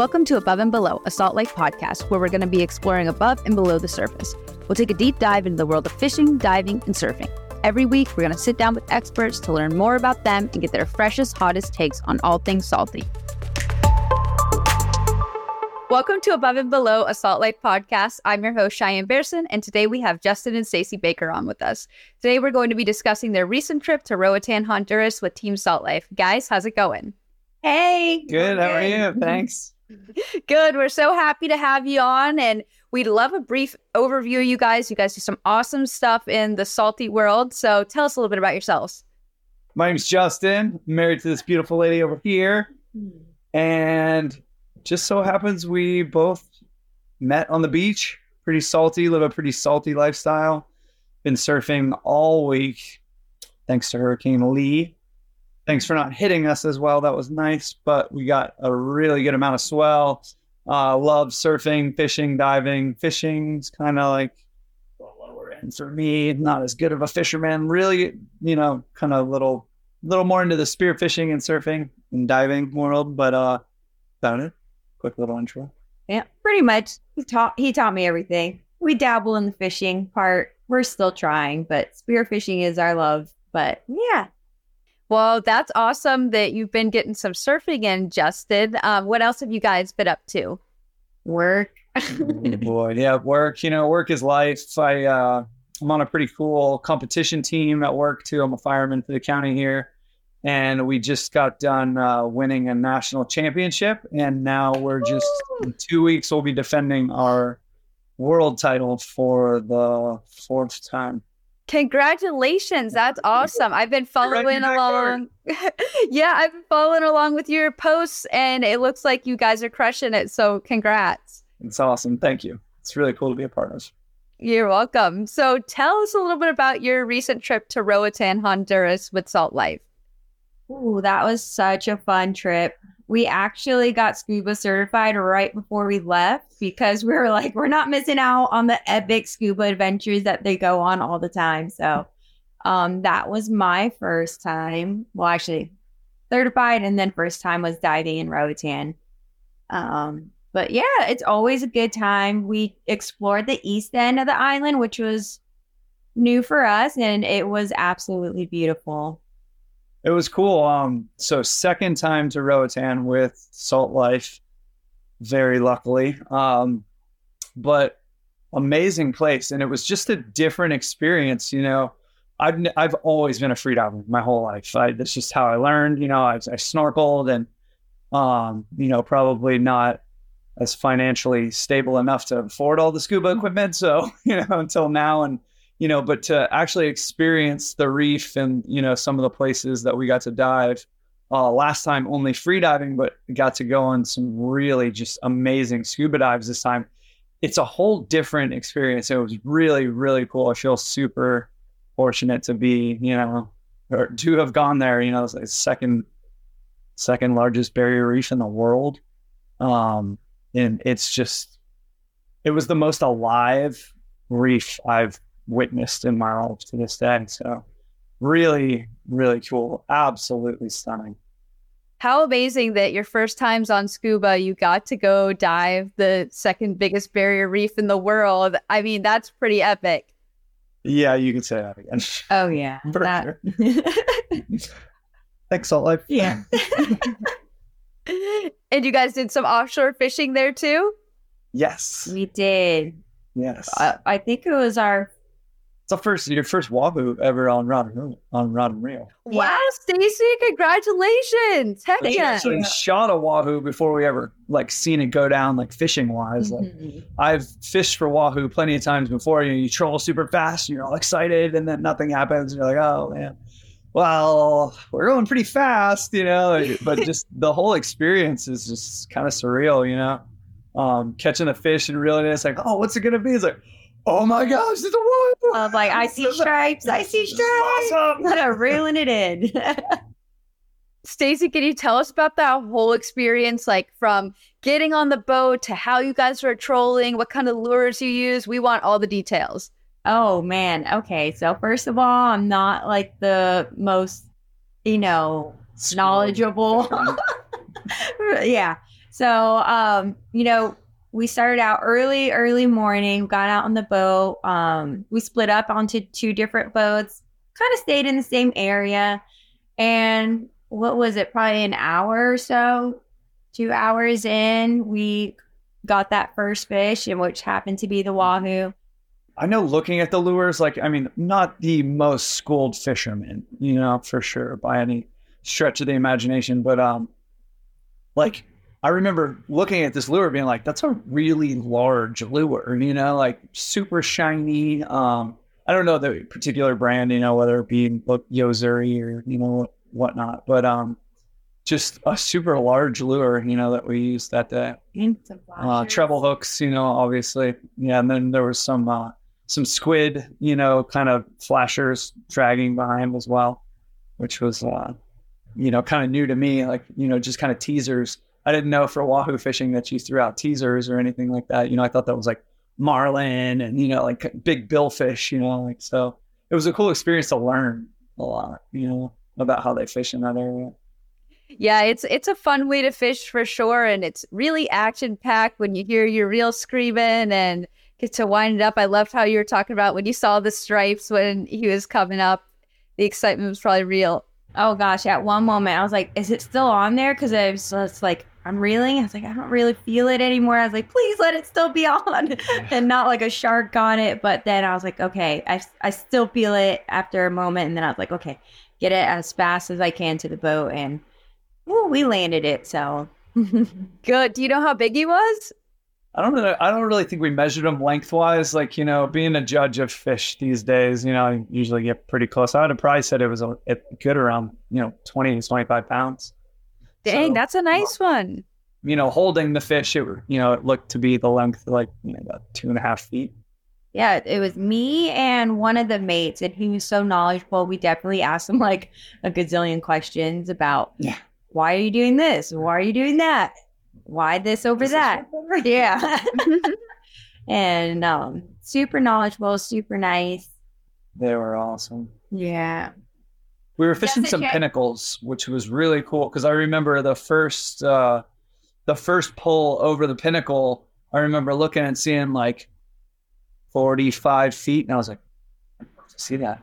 Welcome to Above and Below, a Salt Life podcast where we're going to be exploring above and below the surface. We'll take a deep dive into the world of fishing, diving, and surfing. Every week, we're going to sit down with experts to learn more about them and get their freshest, hottest takes on all things salty. Welcome to Above and Below, a Salt Life podcast. I'm your host, Cheyenne Behrsin, and today we have Justin and Stacey Baker on with us. Today, we're going to be discussing their recent trip to Roatan, Honduras with Team Salt Life. Guys, how's it going? Hey. Good. How are you? Thanks. Good. We're so happy to have you on. And we'd love a brief overview of you guys. You guys do some awesome stuff in the salty world. So tell us a little bit about yourselves. My name's Justin. I'm married to this beautiful lady over here. And just so happens we both met on the beach. Pretty salty, live a pretty salty lifestyle. Been surfing all week thanks to Hurricane Lee. Thanks for not hitting us as well. That was nice, but we got a really good amount of swell. Uh, love surfing, fishing, diving. Fishing's kind of like lower end for me. Not as good of a fisherman. Really, you know, kind of little, little more into the spear fishing and surfing and diving world. But uh, about it. Quick little intro. Yeah, pretty much. He taught he taught me everything. We dabble in the fishing part. We're still trying, but spear fishing is our love. But yeah. Well, that's awesome that you've been getting some surfing in, Justin. Um, what else have you guys been up to? Work. Oh, boy, yeah, work. You know, work is life. I uh, I'm on a pretty cool competition team at work too. I'm a fireman for the county here, and we just got done uh, winning a national championship, and now we're just in two weeks we'll be defending our world title for the fourth time. Congratulations. That's awesome. I've been following along. yeah, I've been following along with your posts and it looks like you guys are crushing it. So congrats. It's awesome. Thank you. It's really cool to be a part of. You're welcome. So tell us a little bit about your recent trip to Roatan, Honduras with Salt Life. Ooh, that was such a fun trip. We actually got scuba certified right before we left because we were like, we're not missing out on the epic scuba adventures that they go on all the time. So um, that was my first time. Well, actually, certified, and then first time was diving in Roatan. Um, but yeah, it's always a good time. We explored the east end of the island, which was new for us, and it was absolutely beautiful. It was cool. Um, so second time to Roatan with Salt Life, very luckily. Um, but amazing place, and it was just a different experience. You know, I've I've always been a freediver my whole life. I, that's just how I learned. You know, I, I snorkeled and, um, you know, probably not as financially stable enough to afford all the scuba equipment. So you know, until now and you know, but to actually experience the reef and, you know, some of the places that we got to dive uh, last time, only free diving, but got to go on some really just amazing scuba dives this time. It's a whole different experience. It was really, really cool. I feel super fortunate to be, you know, or to have gone there. You know, it's like second, second largest barrier reef in the world. Um, and it's just, it was the most alive reef I've witnessed in my life to this day. So really, really cool. Absolutely stunning. How amazing that your first times on scuba, you got to go dive the second biggest barrier reef in the world. I mean, that's pretty epic. Yeah, you can say that again. Oh yeah. For that- sure. Thanks, Salt Life. yeah. and you guys did some offshore fishing there too? Yes. we did. Yes. I, I think it was our the first your first wahoo ever on rod and reel, on rod and reel. Wow, Stacey, congratulations. Heck They yeah. actually shot a wahoo before we ever like seen it go down like fishing wise. Like Mhm. I've fished for wahoo plenty of times before. You know, you troll super fast, and you're all excited, and then nothing happens. And you're like, oh man, well, we're going pretty fast, you know. But just the whole experience is just kind of surreal, you know. Um, catching a fish and reeling it, it's like, oh, what's it gonna be? It's like, oh my gosh, it's a wahoo! Of like I see stripes, I see This is stripes. awesome. Reeling it in. Stacey, can you tell us about that whole experience, like from getting on the boat to how you guys were trolling, what kind of lures you use? We want all the details. Oh man. Okay. So first of all, I'm not like the most, you know, knowledgeable. yeah. So, um, you know, we started out early, early morning, got out on the boat. Um, we split up onto two different boats, kind of stayed in the same area. And what was it? Probably an hour or so, two hours in, we got that first fish, and which happened to be the wahoo. I know looking at the lures, like, I mean, not the most schooled fisherman, you know, for sure, by any stretch of the imagination, but, um, like, I remember looking at this lure being like, that's a really large lure, you know, like super shiny. Um, I don't know the particular brand, you know, whether it be Yo-Zuri or, you know, whatnot, but, um, just a super large lure, you know, that we used that day. Uh, treble hooks, you know, obviously. Yeah. And then there was some, uh, some squid, you know, kind of flashers dragging behind as well, which was, uh, you know, kind of new to me, like, you know, just kind of teasers. I didn't know for wahoo fishing that you threw out teasers or anything like that. You know, I thought that was like marlin and, you know, like big billfish, you know, like, so it was a cool experience to learn a lot, you know, about how they fish in that area. Yeah, it's it's a fun way to fish for sure, and it's really action packed when you hear your reel screaming and get to wind it up. I loved how you were talking about when you saw the stripes when he was coming up. The excitement was probably real. Oh gosh, at one moment I was like, "Is it still on there?" Because I was just like, "I'm reeling." I was like, "I don't really feel it anymore." I was like, "Please let it still be on," and not like a shark on it. But then I was like, "Okay, I I still feel it after a moment," and then I was like, "Okay, get it as fast as I can to the boat," and ooh, we landed it. So good. Do you know how big he was? I don't know. I don't really think we measured him lengthwise. Like you know, being a judge of fish these days, you know, I usually get pretty close. I would have probably said it was a, it good around you know 20 to 25 pounds. Dang, so, that's a nice one. You know, holding the fish, it you know it looked to be the length like you know about two and a half feet. Yeah, it was me and one of the mates, and he was so knowledgeable. We definitely asked him like a gazillion questions about yeah. why are you doing this? Why are you doing that? why this over this that? yeah. and um, super knowledgeable, super nice. They were awesome. Yeah. We were fishing some check. pinnacles, which was really cool because I remember the first uh, the first pull over the pinnacle. I remember looking and seeing like forty five feet, and I was like, "See that?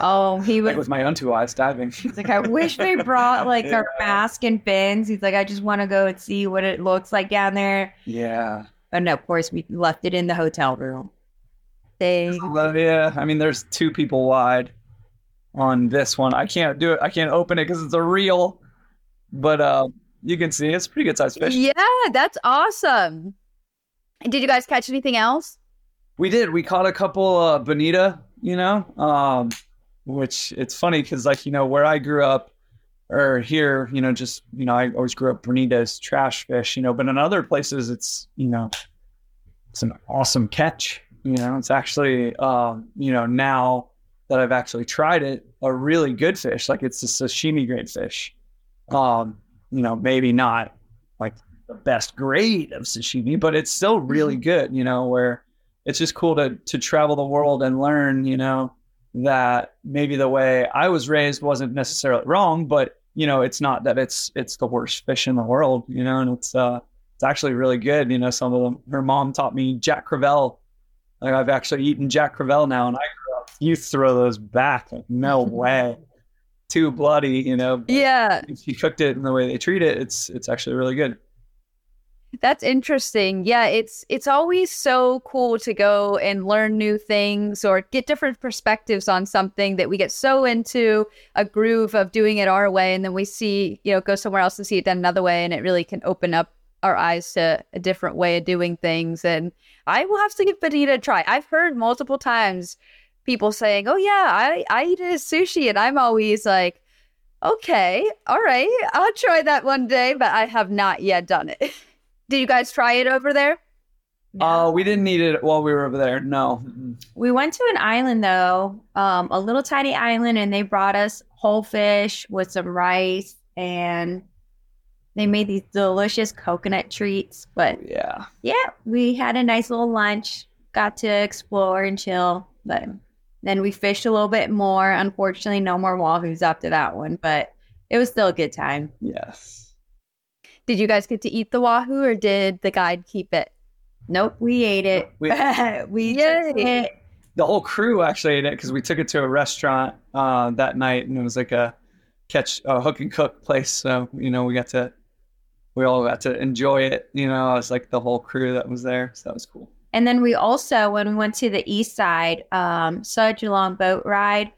Oh, he was like with my own two eyes diving. He's like, I wish they brought like yeah. our mask and fins. He's like, I just want to go and see what it looks like down there. Yeah. And of course, we left it in the hotel room. They. Well, yeah, I mean, there's two people wide on this one. I can't do it. I can't open it because it's a reel, but uh, you can see it's pretty good sized fish. Yeah, that's awesome. Did you guys catch anything else? We did. We caught a couple uh, bonita you know, um, which it's funny because like you know where I grew up or here, you know, just you know, I always grew up Bonitas trash fish, you know, but in other places it's you know, it's an awesome catch. You know, it's actually um, you know now that I've actually tried it, a really good fish. Like it's a sashimi grade fish. Um, you know, maybe not like the best grade of sashimi, but it's still really mm-hmm. good. You know, where it's just cool to to travel the world and learn, you know, that maybe the way I was raised wasn't necessarily wrong, but you know, it's not that it's it's the worst fish in the world, you know, and it's uh it's actually really good. You know, some of them her mom taught me Jack Crevalle. Like I've actually eaten Jack Crevalle now and I you throw those back. No way. Too bloody, you know. Yeah. If you cooked it in the way they treat it, it's it's actually really good. That's interesting. Yeah, it's it's always so cool to go and learn new things or get different perspectives on something that we get so into a groove of doing it our way and then we see, you know, go somewhere else and see it done another way and it really can open up our eyes to a different way of doing things and I will have to give bonita a try. I've heard multiple times people saying, "Oh yeah, I I eat it as sushi." And I'm always like, "Okay, all right. I'll try that one day, but I have not yet done it." Did you guys try it over there? Oh, Uh, we didn't eat it while we were over there. No. We went to an island though, um, a little tiny island, and they brought us whole fish with some rice, and they made these delicious coconut treats. But yeah, yeah, we had a nice little lunch, got to explore and chill. But then we fished a little bit more. Unfortunately, no more wahoos after that one, but it was still a good time. Yes. Did you guys get to eat the wahoo or did the guide keep it? Nope, we ate it. We- We, Yay. it. The whole crew actually ate it because we took it to a restaurant uh, that night, and it was like a catch, a hook and cook place. So you know, we got to, we all got to enjoy it. You know, it was like the whole crew that was there, so that was cool. And then we also, when we went to the east side, um, such a long boat ride.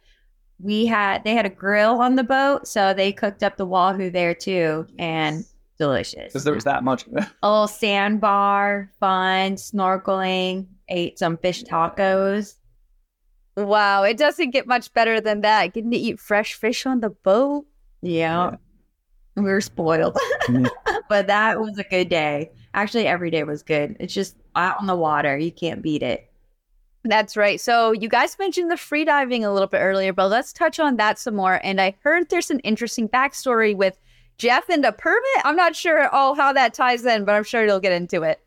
We had they had a grill on the boat, so they cooked up the wahoo there too, and delicious. Because there was that much. a little sandbar, fun, snorkeling, ate some fish tacos. Wow, it doesn't get much better than that. Getting to eat fresh fish on the boat. Yeah. We were spoiled. Mhm. but that was a good day. Actually, every day was good. It's just out on the water. You can't beat it. That's right. So you guys mentioned the free diving a little bit earlier, but let's touch on that some more. And I heard there's an interesting backstory with Jeff and a permit. I'm not sure all how that ties in, but I'm sure you'll get into it.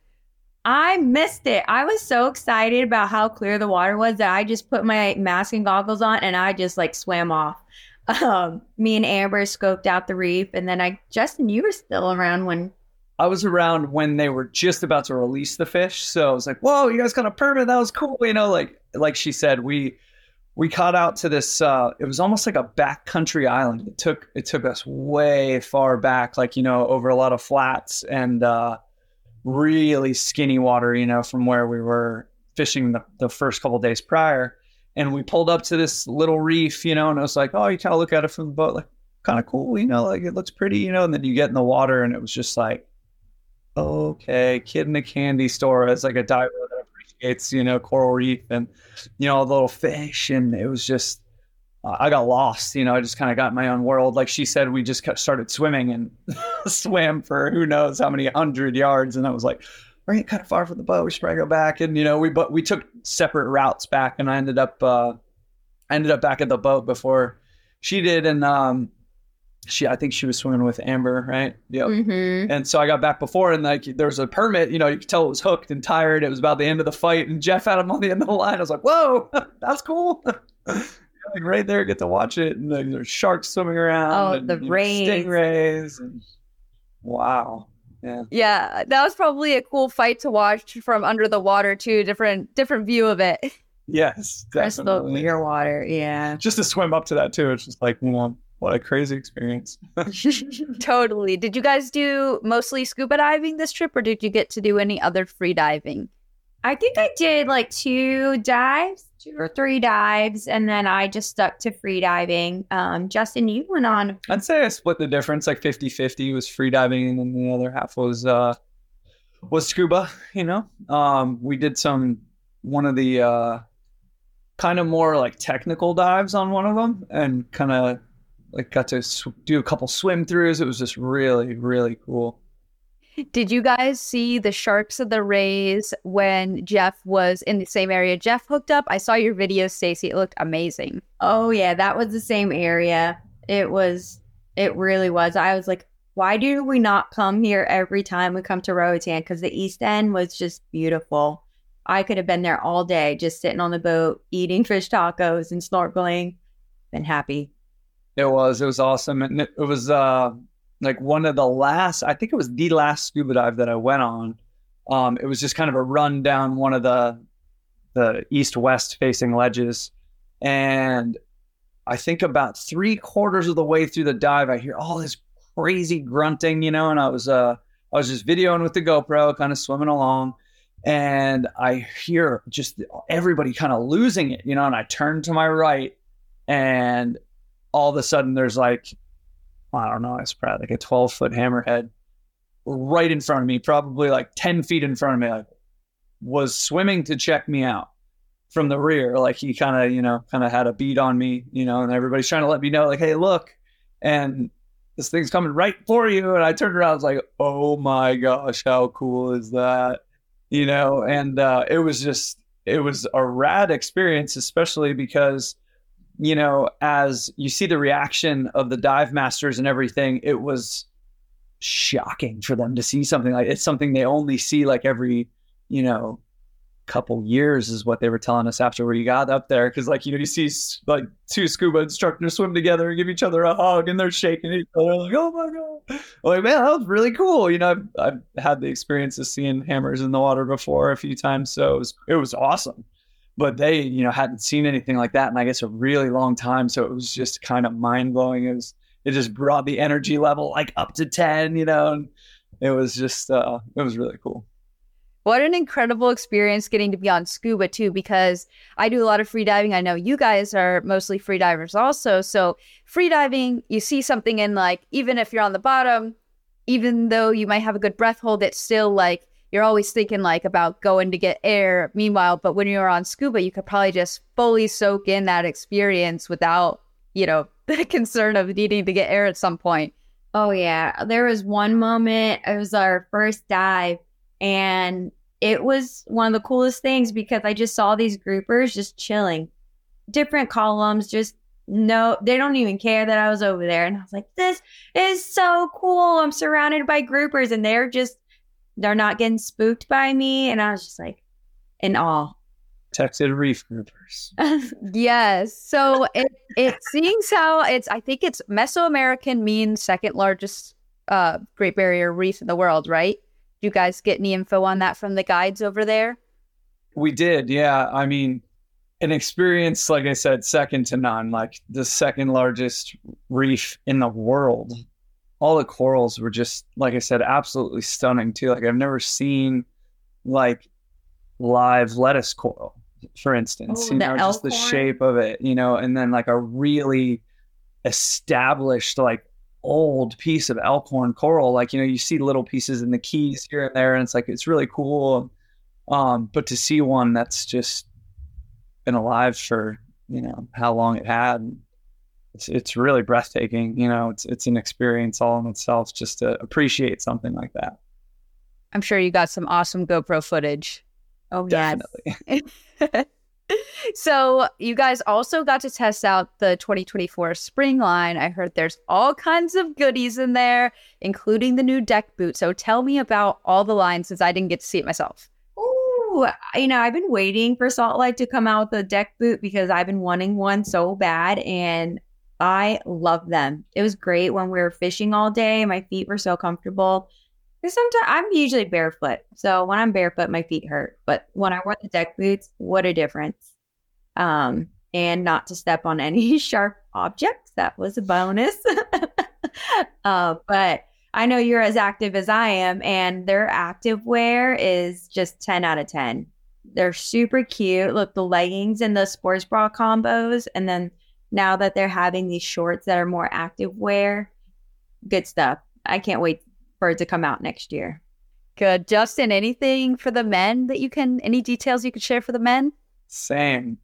I missed it. I was so excited about how clear the water was that I just put my mask and goggles on and I just like swam off. Um, me and Amber scoped out the reef, and then I, Justin, you were still around when I was around when they were just about to release the fish, so I was like, "Whoa, you guys got a permit? That was cool." You know, like like she said, we we caught out to this. Uh, it was almost like a backcountry island. It took it took us way far back, like you know, over a lot of flats and uh, really skinny water. You know, from where we were fishing the, the first couple days prior. And we pulled up to this little reef, you know, and I was like, oh, you kind of look at it from the boat, like kind of cool, you know, like it looks pretty, you know. And then you get in the water, and it was just like, okay, kid in a candy store as like a diver that appreciates, you know, coral reef and you know, little fish, and it was just. uh, I got lost, you know. I just kind of got my own world. Like she said, we just started swimming and swam for who knows how many hundred yards, and I was like, "We're getting kind of far from the boat. We should probably go back." And you know, we but we took separate routes back, and I ended up uh, I ended up back at the boat before she did, and um, she I think she was swimming with Amber, right? Yeah. mm-hmm. And so I got back before, and like there was a permit. You know, you could tell it was hooked and tired. It was about the end of the fight, and Jeff had him on the end of the line. I was like, "Whoa, that's cool!" like right there, get to watch it, and like, there's sharks swimming around. Oh, and, the rays. stingrays, and wow, yeah, Yeah, that was probably a cool fight to watch from under the water too. Different different view of it. yes, crystal definitely. clear water. Yeah. Just to swim up to that too, it's just like know, what a crazy experience. totally. Did you guys do mostly scuba diving this trip, or did you get to do any other free diving? I think I did like two dives, two or three dives, and then I just stuck to free diving. Um, Justin, you went on. I'd say I split the difference like 50-50 was free diving and then the other half was uh was scuba, you know. Um we did some one of the uh kind of more like technical dives on one of them and kind of like got to sw- do a couple swim throughs. It was just really really cool. Did you guys see the sharks of the rays when Jeff was in the same area Jeff hooked up? I saw your video, Stacey. It looked amazing. Oh yeah, that was the same area. It was. It really was. I was like, why do we not come here every time we come to Roatan? Because the East End was just beautiful. I could have been there all day, just sitting on the boat, eating fish tacos and snorkeling. Been happy. It was it was awesome and it, it was uh like one of the last I think it was the last scuba dive that I went on. Um it was just kind of a run down one of the the east west facing ledges and I think about three quarters of the way through the dive I hear all this crazy grunting, you know, and I was uh I was just videoing with the GoPro, kind of swimming along, and I hear just everybody kind of losing it, you know, and I turn to my right and all of a sudden there's like I don't know, it's probably like a 12 foot hammerhead right in front of me, probably like 10 feet in front of me, like was swimming to check me out from the rear. Like he kind of, you know, kind of had a beat on me, you know, and everybody's trying to let me know, like, hey, look. And this thing's coming right for you. And I turned around, I was like, oh my gosh, how cool is that? You know, and uh, it was just, it was a rad experience, especially because, you know, as you see the reaction of the dive masters and everything, it was shocking for them to see something like it's something they only see like every, you know, couple years is what they were telling us after we got up there. Because like you know you see like two scuba instructors swim together and give each other a hug and they're shaking each other like oh my god. Like man that was really cool. You know I've, I've had the experience of seeing hammers in the water before a few times so it was it was awesome but they you know hadn't seen anything like that in I guess a really long time so it was just kind of mind blowing it was it just brought the energy level like up to 10 you know and it was just uh it was really cool what an incredible experience getting to be on scuba too, because I do a lot of free diving. I know you guys are mostly free divers also. So free diving, you see something in like, even if you're on the bottom, even though you might have a good breath hold, it's still like you're always thinking like about going to get air. Meanwhile, but when you're on scuba, you could probably just fully soak in that experience without, you know, the concern of needing to get air at some point. Oh yeah. There was one moment, it was our first dive and it was one of the coolest things because I just saw these groupers just chilling, different columns, just no, they don't even care that I was over there. And I was like, this is so cool. I'm surrounded by groupers and they're just, they're not getting spooked by me. And I was just like in awe. Reef groupers. yes. So it, it seems how it's, I think it's Mesoamerican means second largest uh, Great Barrier Reef in the world, right? Do you guys get any info on that from the guides over there? We did, yeah. I mean, an experience, like I said, second to none, like the second largest reef in the world. All the corals were just, like I said, absolutely stunning too. Like I've never seen like live lettuce coral, for instance. Oh, you know, just the shape of it, you know, and then like a really established like old piece of elkhorn coral. Like, you know, you see little pieces in the keys here and there, and it's like it's really cool. Um, but to see one that's just been alive for, you know, how long it had, it's it's really breathtaking. You know, it's it's an experience all in itself just to appreciate something like that. I'm sure you got some awesome GoPro footage. Oh, Definitely. yes. so you guys also got to test out the 2024 spring line. I heard there's all kinds of goodies in there, including the new deck boot. So tell me about all the lines since I didn't get to see it myself. Ooh, you know, I've been waiting for Salt Life to come out with a deck boot because I've been wanting one so bad and I love them. It was great when we were fishing all day. My feet were so comfortable. Sometimes I'm usually barefoot. So when I'm barefoot, my feet hurt. But when I wore the deck boots, what a difference. Um, and not to step on any sharp objects. That was a bonus. uh, but I know you're as active as I am, and their active wear is just 10 out of 10. They're super cute. Look, the leggings and the sports bra combos. And then now that they're having these shorts that are more active wear, good stuff. I can't wait for it to come out next year. Good. Justin, anything for the men that you can, any details you could share for the men? Same.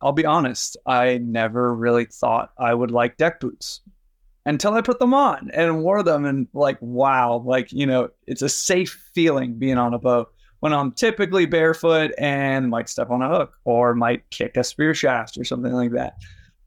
I'll be honest, I never really thought I would like deck boots until I put them on and wore them and like, wow, like, you know, it's a safe feeling being on a boat when I'm typically barefoot and might step on a hook or might kick a spear shaft or something like that.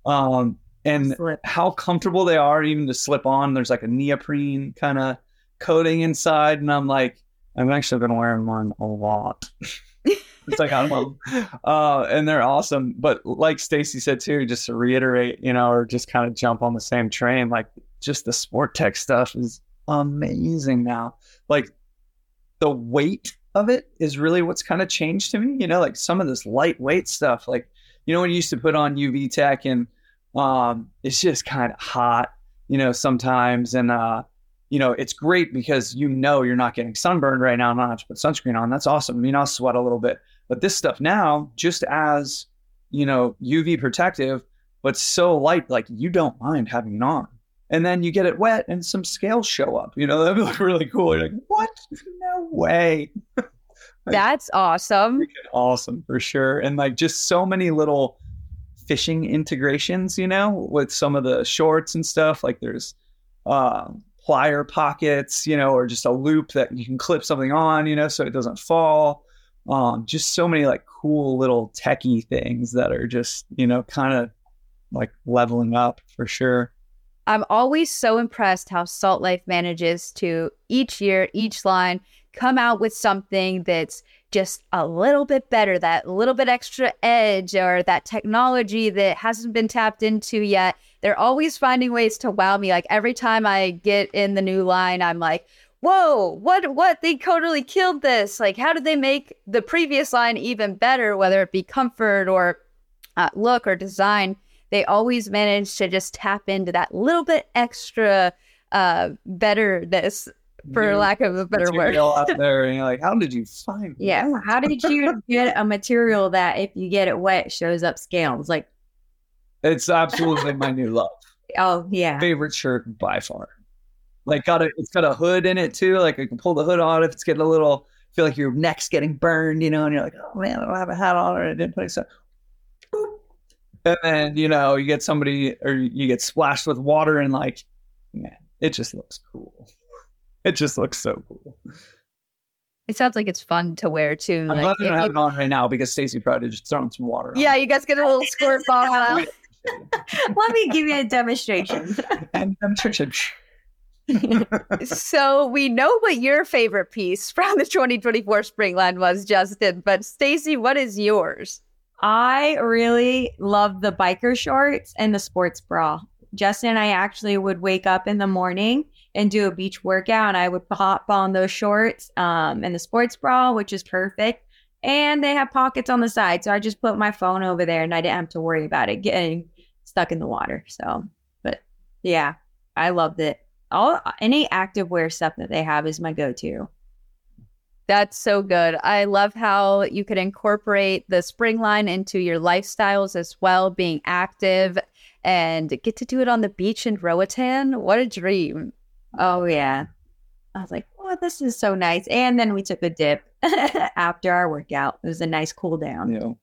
Um, and how comfortable they are even to slip on. There's like a neoprene kind of coating inside, and I'm like, I'm actually been wearing one a lot. it's like I don't know, uh, and they're awesome. But like Stacey said too, just to reiterate, you know, or just kind of jump on the same train, like just the sport tech stuff is amazing now. Like the weight of it is really what's kind of changed to me. You know, like some of this lightweight stuff, like you know when you used to put on UV tech and um, it's just kind of hot, you know, sometimes. And, uh, you know, it's great because you know you're not getting sunburned right now. I'm Not to put sunscreen on. That's awesome. You know, I'll sweat a little bit. But this stuff now, just as, you know, UV protective, but so light, like you don't mind having it on. And then you get it wet and some scales show up. You know, that'd look really cool. You're like, what? No way. like, That's awesome. Awesome for sure. And like just so many little fishing integrations, you know, with some of the shorts and stuff. Like there's uh, plier pockets, you know, or just a loop that you can clip something on, you know, so it doesn't fall. Um, just so many like cool little techie things that are just, you know, kind of like leveling up for sure. I'm always so impressed how Salt Life manages to each year, each line come out with something that's just a little bit better, that little bit extra edge or that technology that hasn't been tapped into yet. They're always finding ways to wow me. Like every time I get in the new line, I'm like, whoa, what, what? They totally killed this. Like, how did they make the previous line even better, whether it be comfort or uh, look or design? They always manage to just tap into that little bit extra uh, betterness for New lack of a better word. out there, and you're like, how did you find? Yeah. that? How did you get a material that if you get it wet shows up scales? Like, It's absolutely my new love. oh yeah. Favorite shirt by far. Like, got a it's got a hood in it too. Like, i can pull the hood on if it's getting a little. Feel like your neck's getting burned, you know, and you're like, oh man, I don't have a hat on, or I didn't put it. So, and then you know, you get somebody, or you get splashed with water, and like, man, it just looks cool. It just looks so cool. It sounds like it's fun to wear too. I'm like, glad I don't have you- it on right now because Stacey probably just thrown some water. on yeah, it. you guys get a little squirt ball out. Let me give you a demonstration. and I'm so we know what your favorite piece from the 2024 spring line was, Justin. But Stacey, what is yours? I really love the biker shorts and the sports bra. Justin and I actually would wake up in the morning and do a beach workout, and I would pop on those shorts um, and the sports bra, which is perfect. And they have pockets on the side, so I just put my phone over there, and I didn't have to worry about it getting stuck in the water. So, but yeah, I loved it. All any active wear stuff that they have is my go-to. That's so good. I love how you could incorporate the spring line into your lifestyles as well, being active and get to do it on the beach in Roatan. What a dream. Oh yeah. I was like, oh, this is so nice. And then we took a dip after our workout. It was a nice cool down. You know,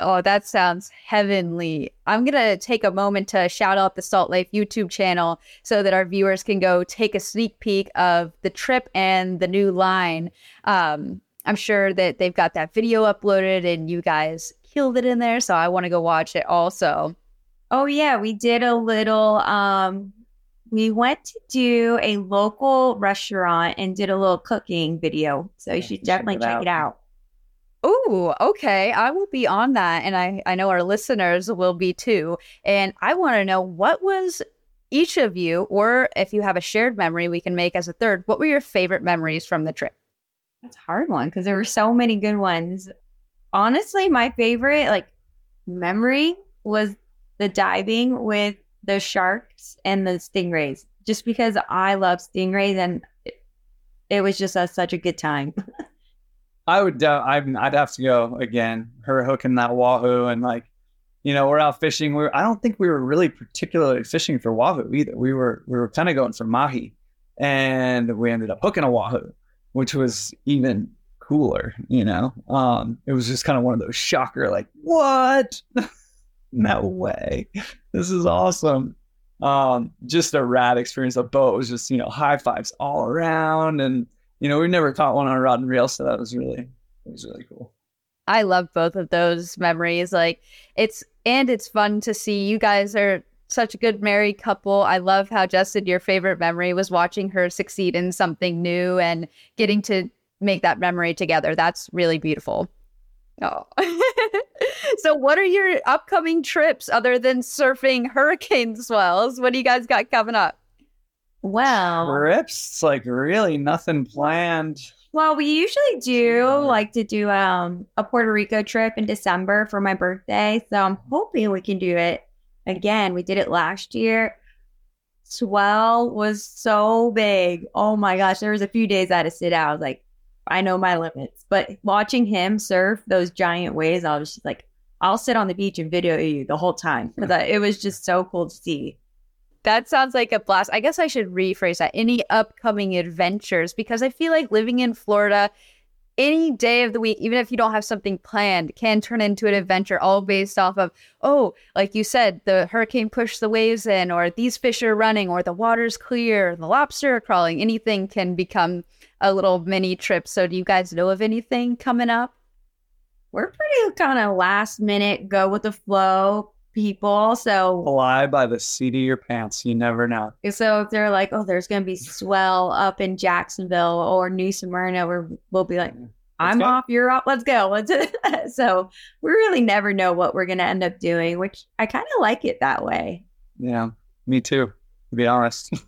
Oh, that sounds heavenly. I'm going to take a moment to shout out the Salt Life YouTube channel so that our viewers can go take a sneak peek of the trip and the new line. Um, I'm sure that they've got that video uploaded and you guys killed it in there. So I want to go watch it also. Oh yeah, we did a little um we went to do a local restaurant and did a little cooking video. So you should check definitely it check out. it out. Oh, okay. I will be on that. And I, I know our listeners will be too. And I want to know what was each of you, or if you have a shared memory we can make as a third, what were your favorite memories from the trip? That's a hard one because there were so many good ones. Honestly, my favorite like memory was the diving with the sharks and the stingrays. Just because I love stingrays and it, was just a, such a good time. I would. Uh, I'd, I'd have to go again. Her hooking that wahoo and like, you know, we're out fishing. We I don't think we were really particularly fishing for wahoo either. We were we were kind of going for mahi, and we ended up hooking a wahoo, which was even cooler. You know, um, it was just kind of one of those shocker, like what? no way, this is awesome. Um, just a rad experience. The boat was just you know high fives all around and you know, we never caught one on a rod and reel, so that was really, it was really cool. I love both of those memories. Like it's and it's fun to see you guys are such a good married couple. I love how Justin, your favorite memory was watching her succeed in something new and getting to make that memory together. That's really beautiful. Oh. so what are your upcoming trips other than surfing hurricane swells? What do you guys got coming up? Well, Trips, it's like really nothing planned. Well, we usually do like to do um a Puerto Rico trip in December for my birthday. So I'm hoping we can do it again. We did it last year. Swell was so big. Oh my gosh. There was a few days I had to sit out. I was like, I know my limits. But watching him surf those giant waves, I was just like, I'll sit on the beach and video you the whole time. Because it was just so cool to see. That sounds like a blast. I guess I should rephrase that. Any upcoming adventures? Because I feel like living in Florida, any day of the week, even if you don't have something planned, can turn into an adventure all based off of, oh, like you said, the hurricane pushed the waves in, or these fish are running, or the water's clear, the lobster are crawling. Anything can become a little mini trip. So, do you guys know of anything coming up? We're pretty kind of last minute, go with the flow. people. So Fly by the seat of your pants. You never know. so if they're like, oh, there's gonna be swell up in Jacksonville or New Smyrna, where we'll be like, I'm off, you're off, let's go. Let's so we really never know what we're gonna end up doing, which I kind of like it that way. Yeah, me too. To be honest.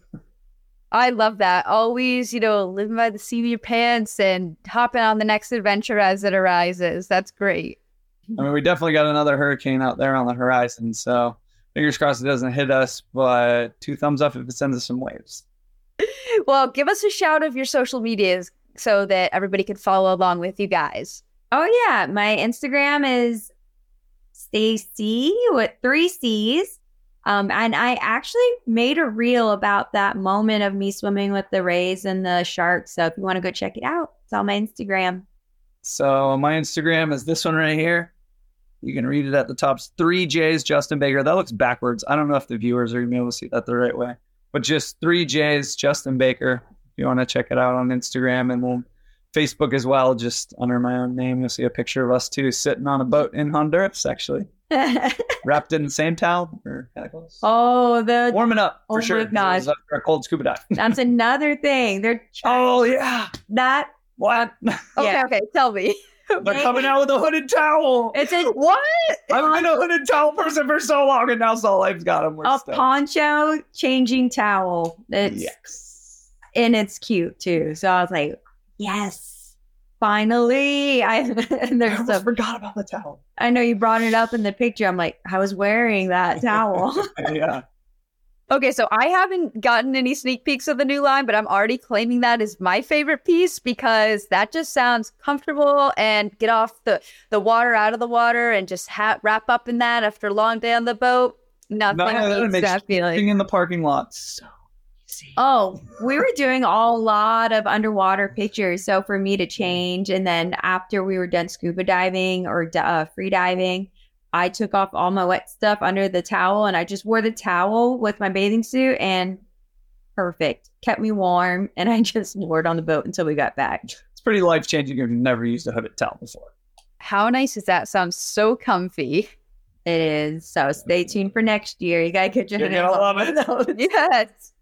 I love that. Always, you know, living by the seat of your pants and hopping on the next adventure as it arises. That's great. I mean, we definitely got another hurricane out there on the horizon. So fingers crossed it doesn't hit us, but two thumbs up if it sends us some waves. Well, give us a shout of your social medias so that everybody can follow along with you guys. Oh yeah, my Instagram is Stacey with three C's. Um, and I actually made a reel about that moment of me swimming with the rays and the sharks. So if you want to go check it out, it's on my Instagram. So my Instagram is this one right here. You can read it at the top. Three J's Justin Baker. That looks backwards. I don't know if the viewers are gonna be able to see that the right way, but just three J's Justin Baker. If you want to check it out on Instagram and we'll Facebook as well, just under my own name. You'll see a picture of us two sitting on a boat in Honduras, actually wrapped in the same towel. Or kind of close. oh, the Warming up for Oh sure. my gosh. It was Our cold scuba dive. that's another thing. They're oh yeah. that What? Okay, Yeah. okay, tell me. They're coming out with a hooded towel. it's a What? I've been a hooded towel person for so long, and now Salt Life's got them. We're a stoked. poncho changing towel. It's Yes. and it's cute too. So I was like, yes, finally. I and I almost some. forgot about the towel. I know you brought it up in the picture. I'm like, I was wearing that towel. yeah. Okay, so I haven't gotten any sneak peeks of the new line, but I'm already claiming that as my favorite piece because that just sounds comfortable and get off the, the water out of the water and just ha- wrap up in that after a long day on the boat. Nothing None of that makes that feeling. In the parking lot. So. Oh, we were doing a lot of underwater pictures. So for me to change, and then after we were done scuba diving or uh, free diving, I took off all my wet stuff under the towel, and I just wore the towel with my bathing suit, and perfect, kept me warm, and I just wore it on the boat until we got back. It's pretty life changing if you've never used a hooded towel before. How nice is that? Sounds so comfy. It is. So stay tuned for next year. You gotta get your You're hands gonna on love it. Yes.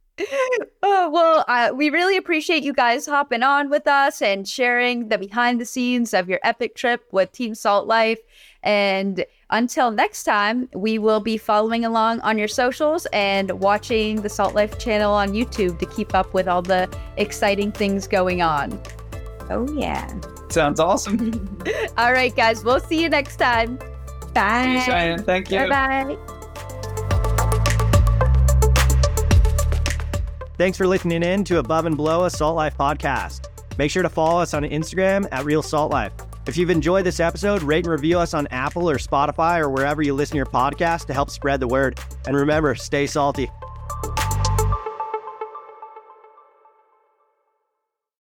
Oh, well, uh, we really appreciate you guys hopping on with us and sharing the behind the scenes of your epic trip with Team Salt Life. And until next time, we will be following along on your socials and watching the Salt Life channel on YouTube to keep up with all the exciting things going on. Oh yeah. Sounds awesome. All right, guys, we'll see you next time. Bye. Cheyenne, thank you. Bye bye. Thanks for listening in to Above and Below a Salt Life podcast. Make sure to follow us on Instagram at Real Salt Life. If you've enjoyed this episode, rate and review us on Apple or Spotify or wherever you listen to your podcast to help spread the word. And remember, stay salty.